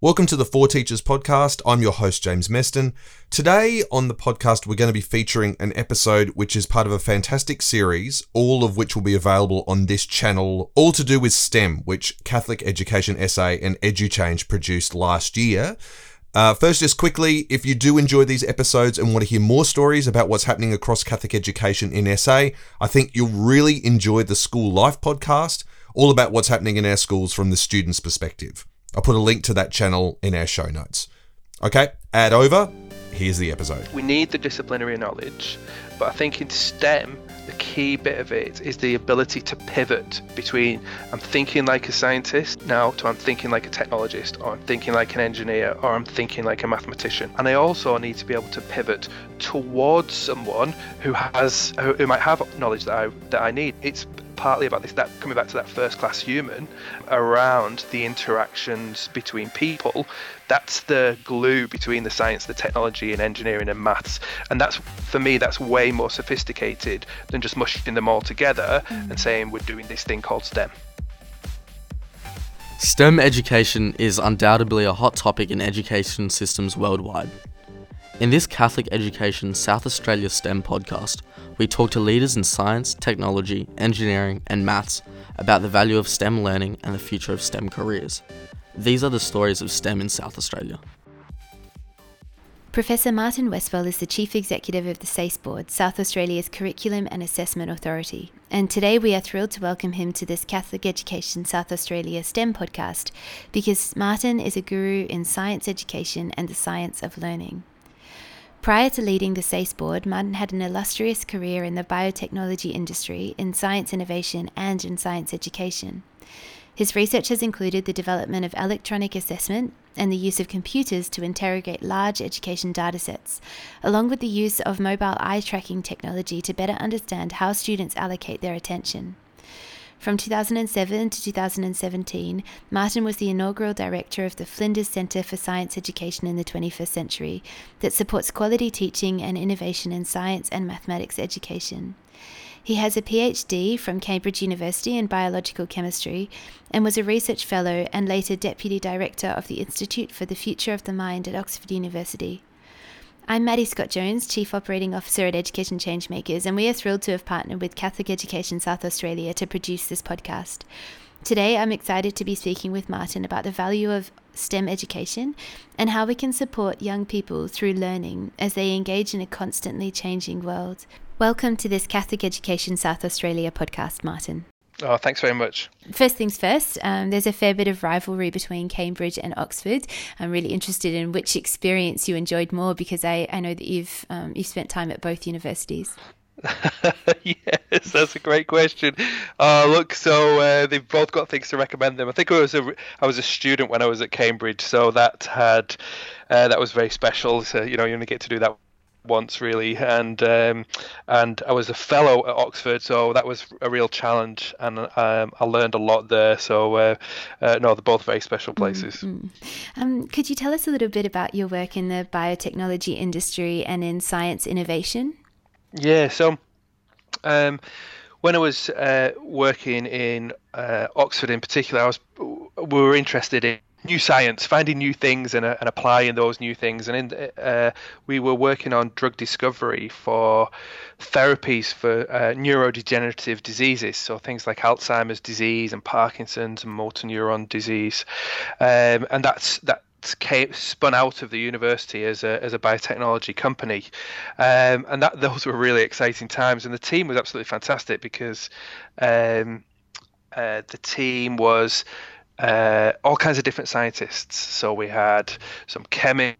Welcome to the Four Teachers Podcast. I'm your host, James Meston. Today on the podcast, we're going to be featuring an episode which is part of a fantastic series, all of which will be available on this channel, all to do with STEM, which Catholic Education SA and EduChange produced last year. Uh, first, just quickly, if you do enjoy these episodes and want to hear more stories about what's happening across Catholic education in SA, I think you'll really enjoy the School Life podcast, all about what's happening in our schools from the student's perspective. I'll put a link to that channel in our show notes. Okay, add over. Here's the episode. We need the disciplinary knowledge, but I think in STEM, the key bit of it is the ability to pivot between I'm thinking like a scientist now to I'm thinking like a technologist, or I'm thinking like an engineer, or I'm thinking like a mathematician. And I also need to be able to pivot towards someone who has who might have knowledge that I that I need. It's partly about this that coming back to that first class human around the interactions between people that's the glue between the science the technology and engineering and maths and that's for me that's way more sophisticated than just mushing them all together mm. and saying we're doing this thing called stem STEM education is undoubtedly a hot topic in education systems worldwide. In this Catholic Education South Australia STEM podcast, we talk to leaders in science, technology, engineering, and maths about the value of STEM learning and the future of STEM careers. These are the stories of STEM in South Australia. Professor Martin Westwell is the Chief Executive of the SACE Board, South Australia's Curriculum and Assessment Authority. And today we are thrilled to welcome him to this Catholic Education South Australia STEM podcast because Martin is a guru in science education and the science of learning. Prior to leading the SACE board, Martin had an illustrious career in the biotechnology industry, in science innovation, and in science education. His research has included the development of electronic assessment and the use of computers to interrogate large education datasets, along with the use of mobile eye tracking technology to better understand how students allocate their attention. From 2007 to 2017, Martin was the inaugural director of the Flinders Centre for Science Education in the 21st Century, that supports quality teaching and innovation in science and mathematics education. He has a PhD from Cambridge University in biological chemistry and was a research fellow and later deputy director of the Institute for the Future of the Mind at Oxford University. I'm Maddie Scott Jones, Chief Operating Officer at Education Changemakers, and we are thrilled to have partnered with Catholic Education South Australia to produce this podcast. Today, I'm excited to be speaking with Martin about the value of STEM education and how we can support young people through learning as they engage in a constantly changing world. Welcome to this Catholic Education South Australia podcast, Martin. Oh, thanks very much. First things first, um, there's a fair bit of rivalry between Cambridge and Oxford. I'm really interested in which experience you enjoyed more because I, I know that you've um, you've spent time at both universities. yes, that's a great question. Uh, look, so uh, they've both got things to recommend them. I think I was a I was a student when I was at Cambridge, so that had uh, that was very special. So you know, you only get to do that once really, and um, and I was a fellow at Oxford, so that was a real challenge, and um, I learned a lot there. So uh, uh, no, they're both very special places. Mm-hmm. Um, could you tell us a little bit about your work in the biotechnology industry and in science innovation? Yeah, so. Um, when I was uh, working in uh, Oxford, in particular, I was we were interested in new science, finding new things and, uh, and applying those new things. And in, uh, we were working on drug discovery for therapies for uh, neurodegenerative diseases, so things like Alzheimer's disease and Parkinson's and motor neuron disease. Um, and that's that came spun out of the university as a as a biotechnology company, um, and that those were really exciting times. And the team was absolutely fantastic because um, uh, the team was uh, all kinds of different scientists. So we had some chemists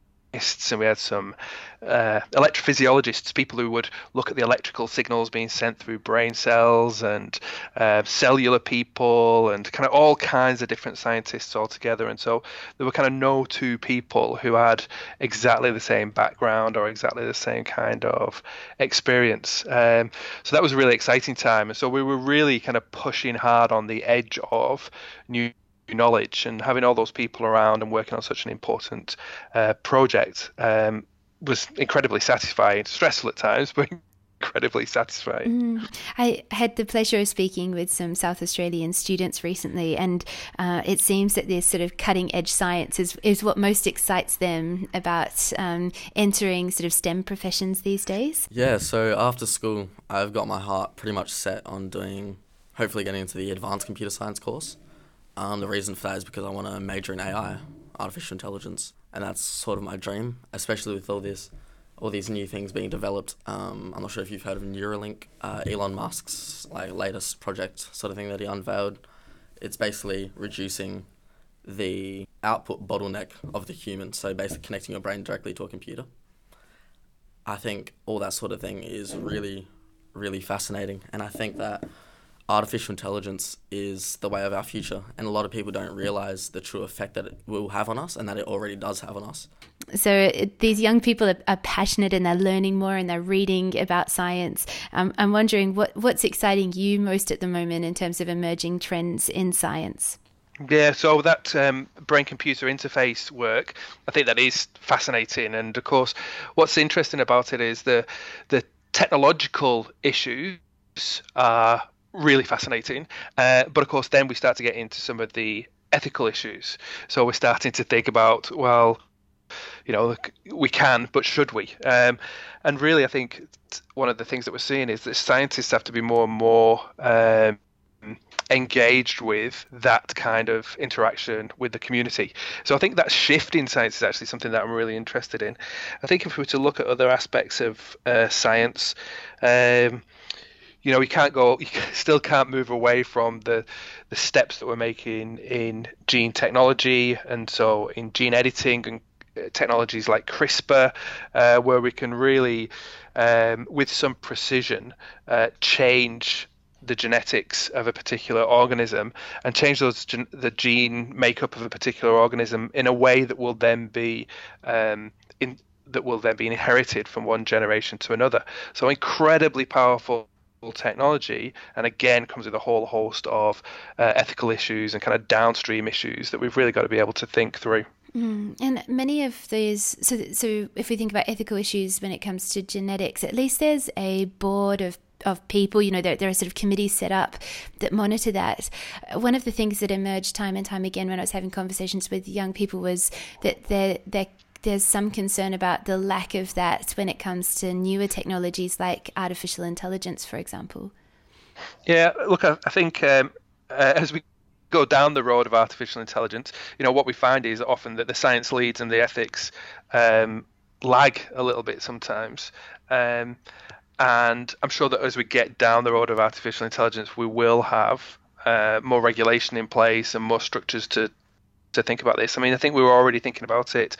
and we had some uh, electrophysiologists, people who would look at the electrical signals being sent through brain cells, and uh, cellular people, and kind of all kinds of different scientists all together. And so there were kind of no two people who had exactly the same background or exactly the same kind of experience. Um, so that was a really exciting time. And so we were really kind of pushing hard on the edge of new knowledge and having all those people around and working on such an important uh, project um, was incredibly satisfying, stressful at times, but incredibly satisfying. Mm. I had the pleasure of speaking with some South Australian students recently, and uh, it seems that this sort of cutting edge science is, is what most excites them about um, entering sort of STEM professions these days. Yeah, so after school, I've got my heart pretty much set on doing, hopefully, getting into the advanced computer science course. Um, the reason for that is because I want to major in AI, artificial intelligence, and that's sort of my dream, especially with all this all these new things being developed. Um, I'm not sure if you've heard of Neuralink, uh, Elon Musk's like latest project sort of thing that he unveiled. It's basically reducing the output bottleneck of the human, so basically connecting your brain directly to a computer. I think all that sort of thing is really, really fascinating, and I think that artificial intelligence is the way of our future, and a lot of people don't realize the true effect that it will have on us and that it already does have on us. So, it, these young people are, are, passionate and they're learning more and they're reading about science. Um, I'm wondering what, what's exciting you most at the moment in terms of emerging trends in science? Yeah, so that um, brain computer interface work, I think that is fascinating. And of course, what's interesting about it is the the technological issues are really fascinating. Uh, but of course, then we start to get into some of the ethical issues. So we're starting to think about, well, you know, we can, but should we? Um, and really, I think one of the things that we're seeing is that scientists have to be more and more um, engaged with that kind of interaction with the community. So I think that shift in science is actually something that I'm really interested in. I think if we were to look at other aspects of uh, science, um, you know, we can't go, you still can't move away from the the steps that we're making in gene technology, and so in gene editing and uh, technologies like CRISPR, uh, where we can really, um, with some precision, uh, change the genetics of a particular organism and change those gen- the gene makeup of a particular organism in a way that will then be um, in that will then be inherited from one generation to another. So incredibly powerful technology and again comes with a whole host of uh, ethical issues and kind of downstream issues that we've really got to be able to think through mm. and many of these so so if we think about ethical issues when it comes to genetics at least there's a board of of people, you know, there, there are sort of committees set up that monitor that. One of the things that emerged time and time again when I was having conversations with young people was that they're, they're there's some concern about the lack of that when it comes to newer technologies like artificial intelligence, for example. Yeah, look, I, I think um, uh, as we go down the road of artificial intelligence, you know, what we find is often that the science leads and the ethics um, lag a little bit sometimes. Um, and I'm sure that as we get down the road of artificial intelligence, we will have uh, more regulation in place and more structures to to think about this. I mean, I think we were already thinking about it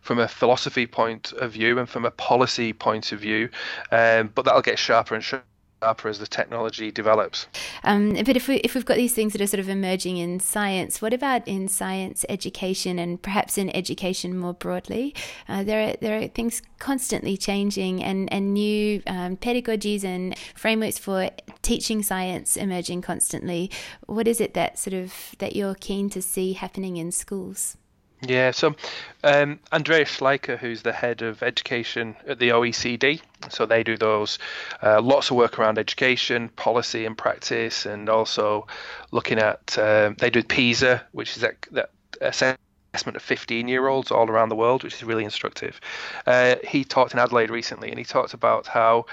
from a philosophy point of view and from a policy point of view. Um, but that'll get sharper and sharper as the technology develops. Um, but if we if we've got these things that are sort of emerging in science, what about in science education and perhaps in education more broadly? Uh, there are there are things constantly changing and and new um, pedagogies and frameworks for teaching science emerging constantly. What is it that sort of that you're keen to see happening in schools? Yeah, so um, Andreas Schleicher, who's the head of education at the OECD, so they do those uh, lots of work around education, policy, and practice, and also looking at uh, they do PISA, which is that, that assessment of 15 year olds all around the world, which is really instructive. Uh, he talked in Adelaide recently, and he talked about how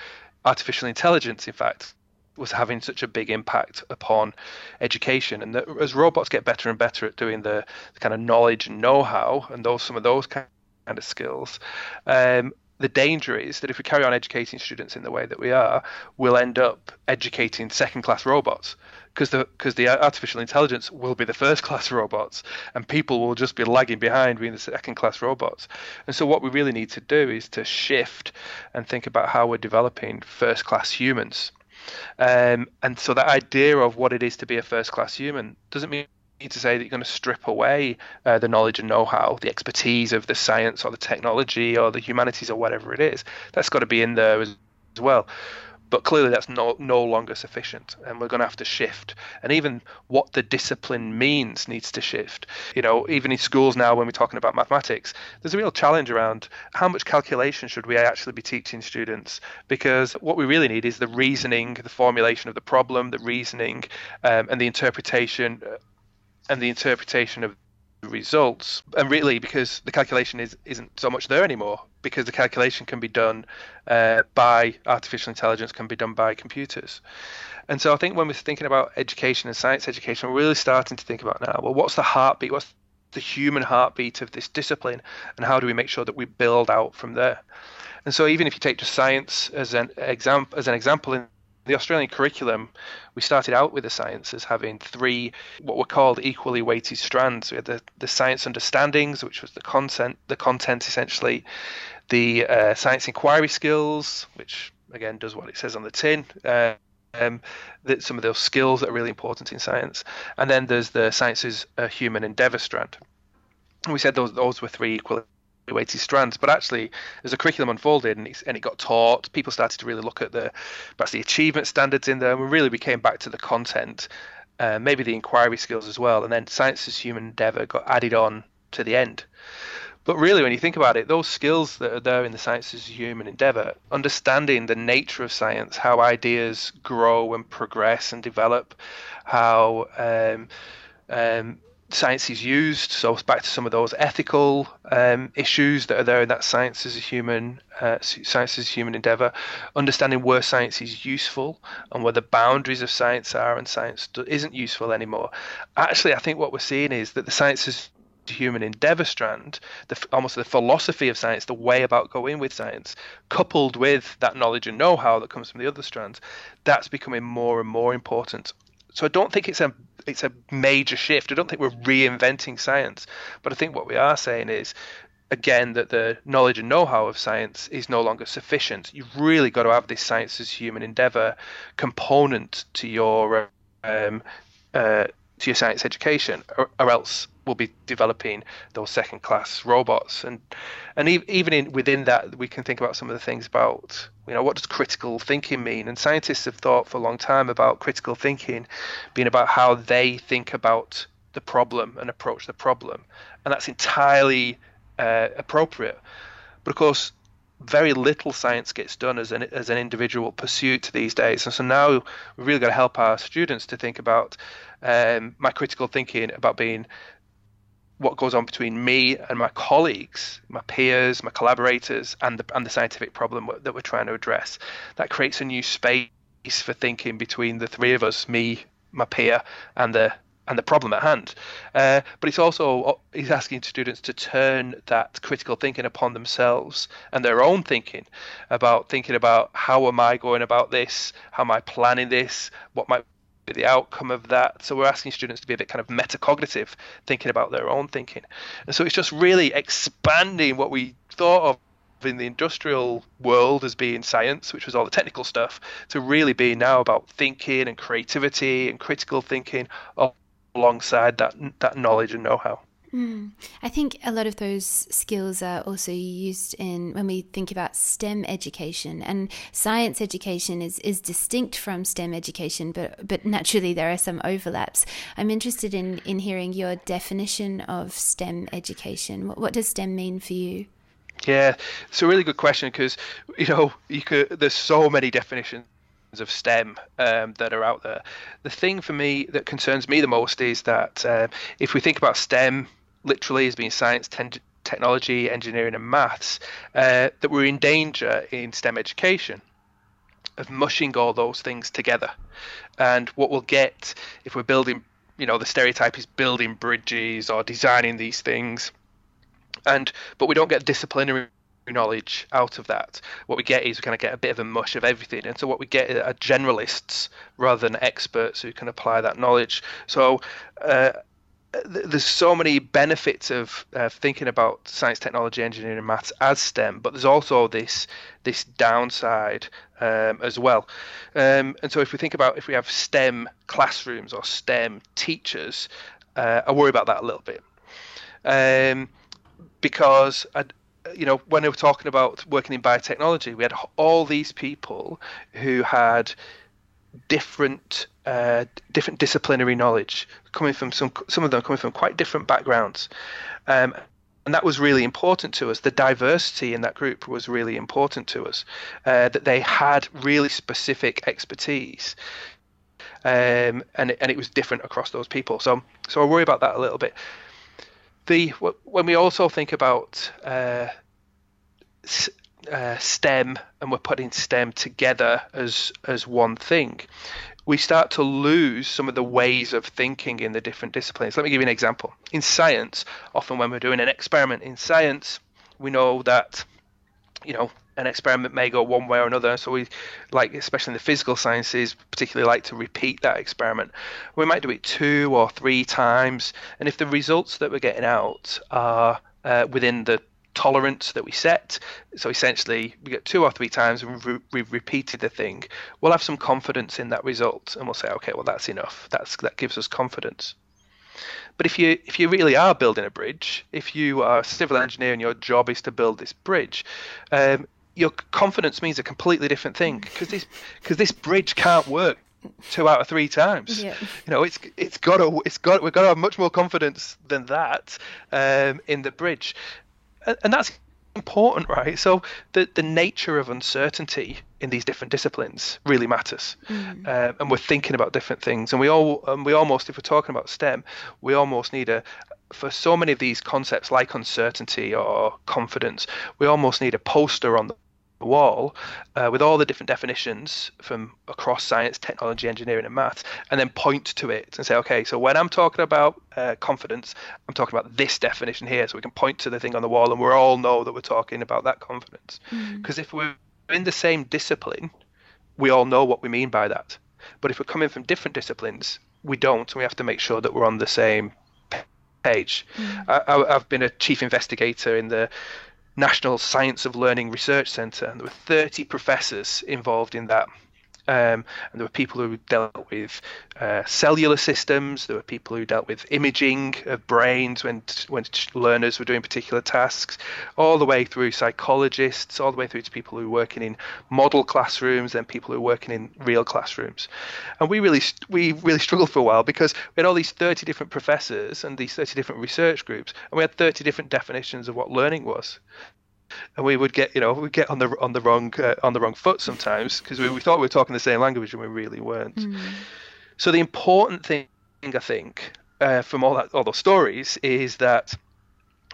artificial intelligence, in fact, was having such a big impact upon education. And that as robots get better and better at doing the, the kind of knowledge and know-how and those some of those kind of skills, um, the danger is that if we carry on educating students in the way that we are, we'll end up educating second-class robots because the because the artificial intelligence will be the first-class robots, and people will just be lagging behind being the second-class robots. And so, what we really need to do is to shift and think about how we're developing first-class humans um, and so that idea of what it is to be a first class human doesn't mean to say that you're going to strip away uh, the knowledge and know-how, the expertise of the science or the technology or the humanities or whatever it is. That's got to be in there as, as well. But clearly that's no, no longer sufficient and we're going to have to shift. And even what the discipline means needs to shift. You know even in schools now when we're talking about mathematics there's a real challenge around how much calculation should we actually be teaching students? Because what we really need is the reasoning the formulation of the problem the reasoning um, and the interpretation uh, and the interpretation of results and really because the calculation is isn't so much there anymore because the calculation can be done uh, by artificial intelligence can be done by computers. And so i think when we're thinking about education and science education we're really starting to think about now well what's the heartbeat what's the human heartbeat of this discipline and how do we make sure that we build out from there? And so even if you take just science as an example as an example in the Australian curriculum, we started out with the sciences having three what were called equally weighted strands. We had the, the science understandings, which was the content, the content essentially, the uh, science inquiry skills, which again does what it says on the tin. Uh, um, that some of those skills that are really important in science, and then there's the sciences uh, human endeavour strand. And we said those those were three equally weighted strands. But actually, as the curriculum unfolded and it, and it got taught, people started to really look at the perhaps the achievement standards in there. And really, we came back to the content, uh, maybe the inquiry skills as well. And then science as human endeavour got added on to the end. But really, when you think about it, those skills that are there in the sciences human endeavour, understanding the nature of science, how ideas grow and progress and develop, how um, um, science is used. So back to some of those ethical um, issues that are there in that science as a human uh, science as a human endeavor. Understanding where science is useful and where the boundaries of science are, and science isn't useful anymore. Actually, I think what we're seeing is that the science is human endeavor strand, the, almost the philosophy of science, the way about going with science, coupled with that knowledge and know-how that comes from the other strands, that's becoming more and more important. So I don't think it's a it's a major shift. I don't think we're reinventing science, but I think what we are saying is again that the knowledge and know-how of science is no longer sufficient. You've really got to have this science as human endeavor component to your um, uh, to your science education, or, or else we'll be developing those second class robots. And and even in within that we can think about some of the things about you know what does critical thinking mean? And scientists have thought for a long time about critical thinking being about how they think about the problem and approach the problem. And that's entirely uh, appropriate. But of course very little science gets done as an as an individual pursuit these days, and so now we've really got to help our students to think about um, my critical thinking about being what goes on between me and my colleagues, my peers, my collaborators, and the and the scientific problem that we're trying to address. That creates a new space for thinking between the three of us, me, my peer, and the and the problem at hand. Uh, but it's also he's asking students to turn that critical thinking upon themselves and their own thinking about thinking about how am I going about this, how am I planning this, what might the outcome of that. So we're asking students to be a bit kind of metacognitive, thinking about their own thinking. And so it's just really expanding what we thought of in the industrial world as being science, which was all the technical stuff, to really be now about thinking and creativity and critical thinking alongside that that knowledge and know-how. Mm. I think a lot of those skills are also used in when we think about STEM education and science education is, is distinct from STEM education, but but naturally there are some overlaps. I'm interested in, in hearing your definition of STEM education. What, what does STEM mean for you? Yeah, it's a really good question because you know you could there's so many definitions of STEM um, that are out there. The thing for me that concerns me the most is that uh, if we think about STEM literally has been science, ten- technology, engineering, and maths, uh, that we're in danger in STEM education of mushing all those things together. And what we'll get if we're building, you know, the stereotype is building bridges or designing these things, and but we don't get disciplinary knowledge out of that. What we get is we kind of get a bit of a mush of everything, and so what we get are generalists rather than experts who can apply that knowledge. So. Uh, there's so many benefits of uh, thinking about science, technology, engineering, and maths as STEM, but there's also this this downside um, as well. Um, and so, if we think about if we have STEM classrooms or STEM teachers, uh, I worry about that a little bit um, because I, you know, when we were talking about working in biotechnology, we had all these people who had different uh, different disciplinary knowledge coming from some some of them coming from quite different backgrounds. Um, and that was really important to us. The diversity in that group was really important to us. Uh, that they had really specific expertise, um, and and it was different across those people. So so I worry about that a little bit. The when we also think about uh, uh, STEM and we're putting STEM together as as one thing, we start to lose some of the ways of thinking in the different disciplines. Let me give you an example. In science, often when we're doing an experiment in science, we know that you know an experiment may go one way or another. So we like, especially in the physical sciences, particularly like to repeat that experiment. We might do it two or three times, and if the results that we're getting out are uh, within the tolerance that we set. So essentially, we get two or three times and we've, we've repeated the thing. We'll have some confidence in that result, and we'll say, okay, well that's enough. That's that gives us confidence. But if you if you really are building a bridge, if you are a civil engineer and your job is to build this bridge, um, your confidence means a completely different thing because this because this bridge can't work two out of three times. Yeah. You know, it's it's got to it's got we've got to have much more confidence than that um, in the bridge, and that's important, right? So the the nature of uncertainty in these different disciplines really matters, mm. uh, and we're thinking about different things, and we all and we almost, if we're talking about STEM, we almost need a for so many of these concepts like uncertainty or confidence, we almost need a poster on the wall uh, with all the different definitions from across science, technology, engineering, and maths, and then point to it and say, okay, so when I'm talking about uh, confidence, I'm talking about this definition here. So we can point to the thing on the wall and we all know that we're talking about that confidence. Because mm. if we're in the same discipline, we all know what we mean by that. But if we're coming from different disciplines, we don't, and we have to make sure that we're on the same page. Mm. I, I've been a chief investigator in the National Science of Learning Research Centre, and there were 30 professors involved in that. Um, and there were people who dealt with uh, cellular systems. There were people who dealt with imaging of brains when when learners were doing particular tasks, all the way through psychologists, all the way through to people who were working in model classrooms, and people who were working in real classrooms. And we really we really struggled for a while because we had all these 30 different professors and these 30 different research groups, and we had 30 different definitions of what learning was and we would get you know we get on the on the wrong uh, on the wrong foot sometimes because we, we thought we were talking the same language and we really weren't. Mm. So the important thing I think uh, from all that all those stories is that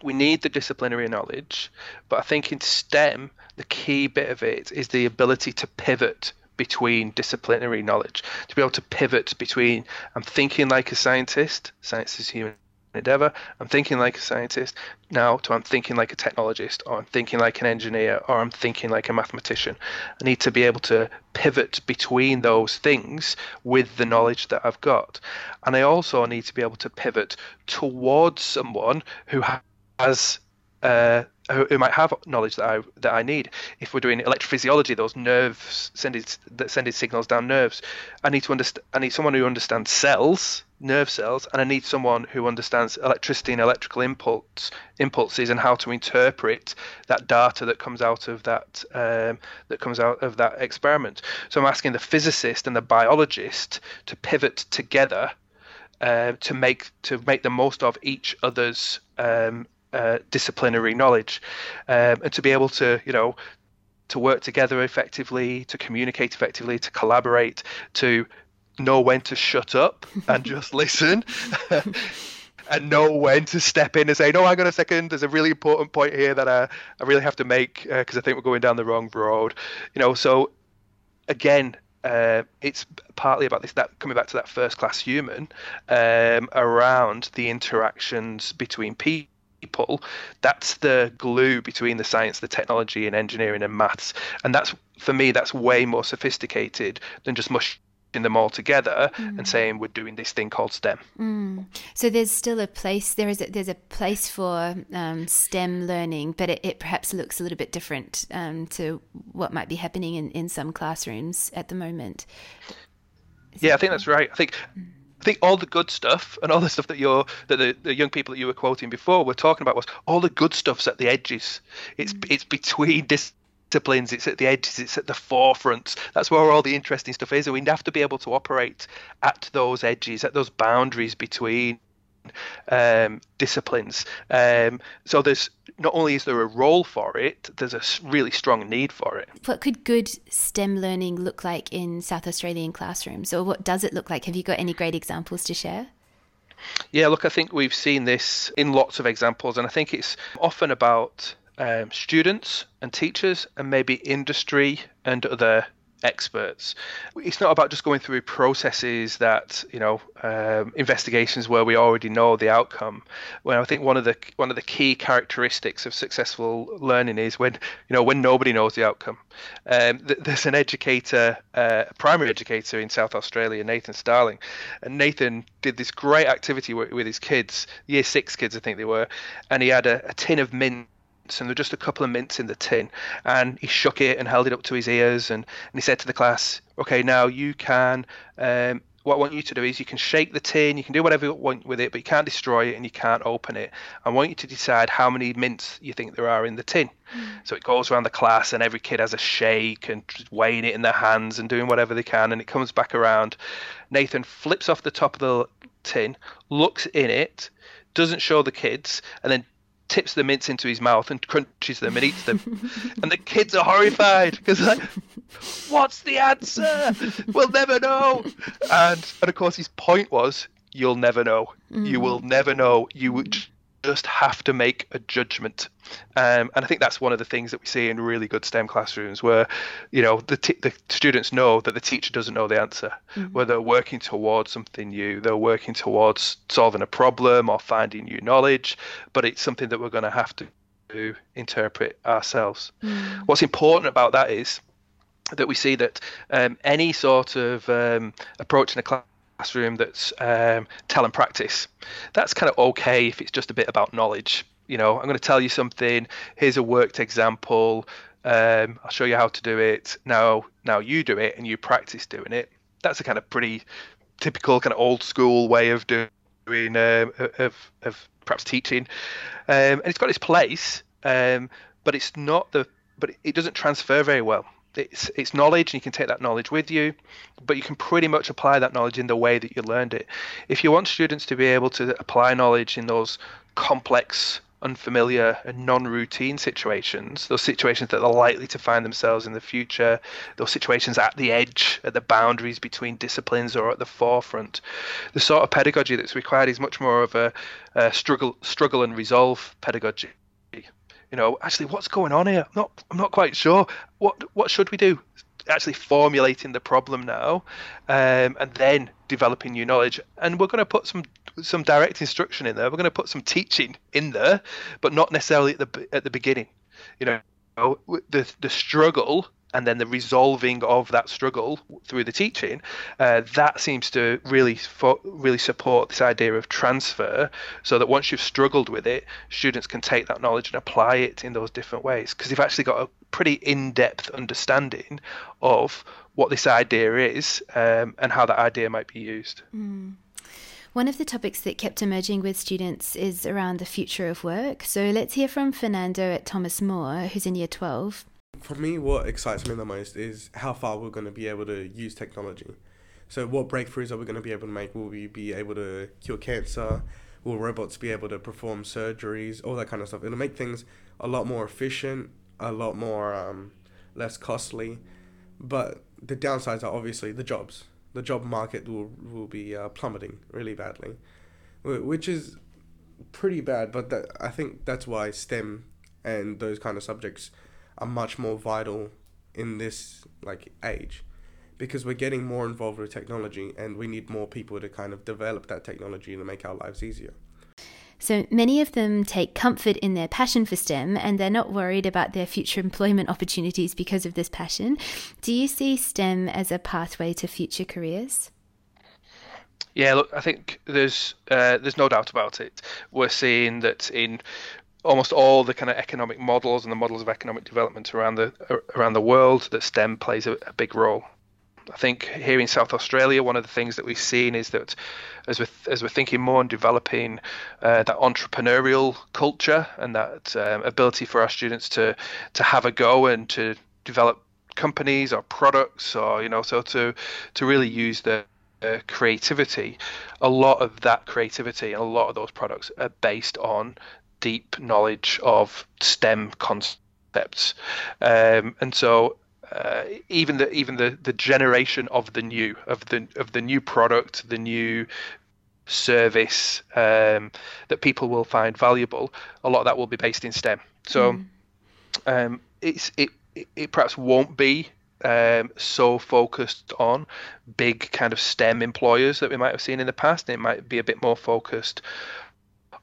we need the disciplinary knowledge, but I think in STEM the key bit of it is the ability to pivot between disciplinary knowledge, to be able to pivot between I'm thinking like a scientist, science is human endeavor. I'm thinking like a scientist now to I'm thinking like a technologist or I'm thinking like an engineer or I'm thinking like a mathematician. I need to be able to pivot between those things with the knowledge that I've got. And I also need to be able to pivot towards someone who has uh, who, might have knowledge that I that I need. If we're doing electrophysiology, those nerves sending that sending signals down nerves, I need to understand. I need someone who understands cells, nerve cells, and I need someone who understands electricity and electrical impulse impulses and how to interpret that data that comes out of that um, that comes out of that experiment. So I'm asking the physicist and the biologist to pivot together uh, to make to make the most of each other's um, uh, disciplinary knowledge, um, and to be able to, you know, to work together effectively, to communicate effectively, to collaborate, to know when to shut up and just listen. and know when to step in and say, no, hang on a second, there's a really important point here that I, I really have to make because uh, I think we're going down the wrong road. You know, so again, uh, it's partly about this that coming back to that first class human um, around the interactions between people that's the glue between the science, the technology, and engineering and maths. And that's for me, that's way more sophisticated than just them all together mm. and saying we're doing this thing called STEM. Mm. So there's still a place. There is a, there's a place for um, STEM learning, but it, it, perhaps looks a little bit different um, to what might be happening in, in some classrooms at the moment. Is yeah, I think that's right. I think. Mm think all the good stuff and all the stuff that you're that the, the young people that you were quoting before were talking about was all the good stuff's at the edges. It's mm. it's between disciplines. It's at the edges. It's at the forefront. That's where all the interesting stuff is. And we have to be able to operate at those edges, at those boundaries between um, disciplines. Um, so there's not only is there a role for it, there's a really strong need for it. What could good STEM learning look like in South Australian classrooms, or what does it look like? Have you got any great examples to share? Yeah, look, I think we've seen this in lots of examples, and I think it's often about um, students and teachers and maybe industry and other experts. It's not about just going through processes that you know um, investigations where we already know the outcome. Well, I think one of the one of the key characteristics of successful learning is when you know when nobody knows the outcome. Um, there's an educator, uh, a primary educator in South Australia, Nathan Starling, and Nathan did this great activity with, with his kids, year six kids I think they were, and he had a, a tin of mint and there were just a couple of mints in the tin. And he shook it and held it up to his ears, and, and he said to the class, "Okay, now you can. Um, what I want you to do is you can shake the tin, you can do whatever you want with it, but you can't destroy it and you can't open it. I want you to decide how many mints you think there are in the tin. Mm. So it goes around the class, and every kid has a shake and weighing it in their hands and doing whatever they can, and it comes back around. Nathan flips off the top of the tin, looks in it, doesn't show the kids, and then tips the mints into his mouth and crunches them and eats them. and the kids are horrified because like, what's the answer? We'll never know. And and of course his point was, you'll never know. Mm. You will never know. You would just have to make a judgment. Um, and I think that's one of the things that we see in really good STEM classrooms where, you know, the, t- the students know that the teacher doesn't know the answer, mm-hmm. where they're working towards something new, they're working towards solving a problem or finding new knowledge, but it's something that we're going to have to interpret ourselves. Mm-hmm. What's important about that is that we see that um, any sort of um, approach in a class classroom that's um, tell and practice. That's kind of okay if it's just a bit about knowledge. You know, I'm going to tell you something. Here's a worked example. Um, I'll show you how to do it. Now, now you do it and you practice doing it. That's a kind of pretty typical kind of old school way of doing um, of of perhaps teaching, um, and it's got its place, um, but it's not the but it doesn't transfer very well it's it's knowledge and you can take that knowledge with you but you can pretty much apply that knowledge in the way that you learned it. If you want students to be able to apply knowledge in those complex unfamiliar and non-routine situations those situations that they're likely to find themselves in the future those situations at the edge at the boundaries between disciplines or at the forefront the sort of pedagogy that's required is much more of a, a struggle struggle and resolve pedagogy you know, actually, what's going on here? I'm not, I'm not quite sure. What, what should we do? Actually, formulating the problem now, um, and then developing new knowledge. And we're going to put some, some direct instruction in there. We're going to put some teaching in there, but not necessarily at the, at the beginning. You know, the, the struggle and then the resolving of that struggle through the teaching, uh, that seems to really fo- really support this idea of transfer, so that once you've struggled with it, students can take that knowledge and apply it in those different ways. Because they've actually got a pretty in-depth understanding of what this idea is um, and how that idea might be used. Mm. One of the topics that kept emerging with students is around the future of work. So let's hear from Fernando at Thomas More, who's in year 12 for me, what excites me the most is how far we're going to be able to use technology. So, what breakthroughs are we going to be able to make? Will we be able to cure cancer? Will robots be able to perform surgeries? All that kind of stuff. It'll make things a lot more efficient, a lot more um, less costly. But the downsides are obviously the jobs. The job market will will be uh, plummeting really badly, which is pretty bad. But that, I think that's why STEM and those kind of subjects are much more vital in this like age because we're getting more involved with technology and we need more people to kind of develop that technology to make our lives easier. So many of them take comfort in their passion for STEM and they're not worried about their future employment opportunities because of this passion. Do you see STEM as a pathway to future careers? Yeah, look, I think there's uh, there's no doubt about it. We're seeing that in almost all the kind of economic models and the models of economic development around the around the world that STEM plays a, a big role. I think here in South Australia, one of the things that we've seen is that as we're, as we're thinking more on developing uh, that entrepreneurial culture and that um, ability for our students to to have a go and to develop companies or products or you know so to to really use the uh, creativity a lot of that creativity and a lot of those products are based on deep knowledge of STEM concepts um, and so uh, even the even the, the generation of the new of the of the new product the new service um, that people will find valuable a lot of that will be based in STEM so mm. um, it's it it perhaps won't be um, so focused on big kind of STEM employers that we might have seen in the past. It might be a bit more focused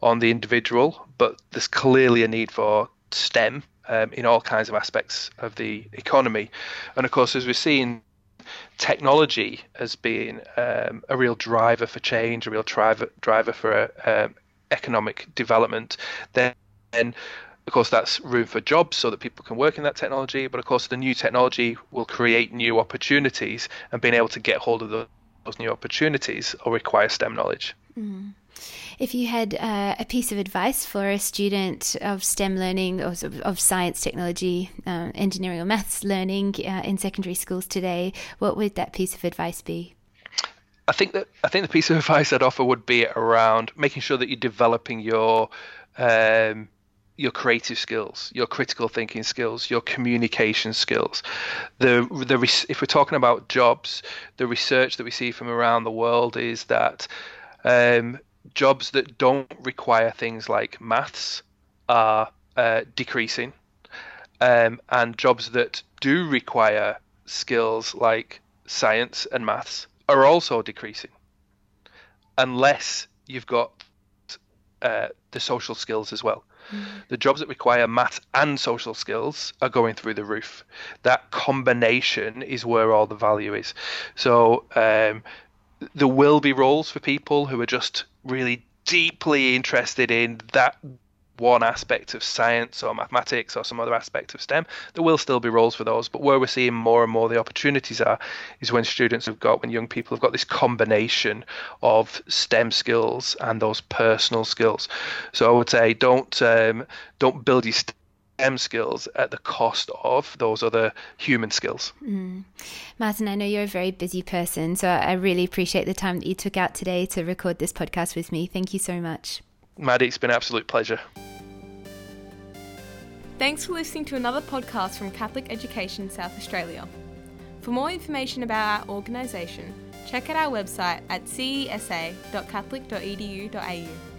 on the individual, but there's clearly a need for STEM um, in all kinds of aspects of the economy. And of course, as we're seeing technology as being um, a real driver for change, a real driver driver for um, economic development, then of course, that's room for jobs so that people can work in that technology. But of course, the new technology will create new opportunities, and being able to get hold of those, new opportunities will require STEM knowledge. Mm. If you had uh, a piece of advice for a student of STEM learning or of science, technology, uh, engineering, or maths learning uh, in secondary schools today, what would that piece of advice be? I think that I think the piece of advice I'd offer would be around making sure that you're developing your um, your creative skills, your critical thinking skills, your communication skills. The the if we're talking about jobs, the research that we see from around the world is that um, jobs that don't require things like maths are uh, decreasing, um, and jobs that do require skills like science and maths are also decreasing, unless you've got uh, the social skills as well. Mm. The jobs that require math and social skills are going through the roof. That combination is where all the value is. So um, there will be roles for people who are just really deeply interested in that one aspect of science or mathematics or some other aspect of STEM, there will still be roles for those. But where we're seeing more and more the opportunities are is when students have got, when young people have got this combination of STEM skills and those personal skills. So I would say don't um, don't build your STEM skills at the cost of those other human skills. Mm. Martin, I know you're a very busy person, so I really appreciate the time that you took out today to record this podcast with me. Thank you so much. Maddie, it's been an absolute pleasure. Thanks for listening to another podcast from Catholic Education South Australia. For more information about our organisation, check out our website at cesa.catholic.edu.au.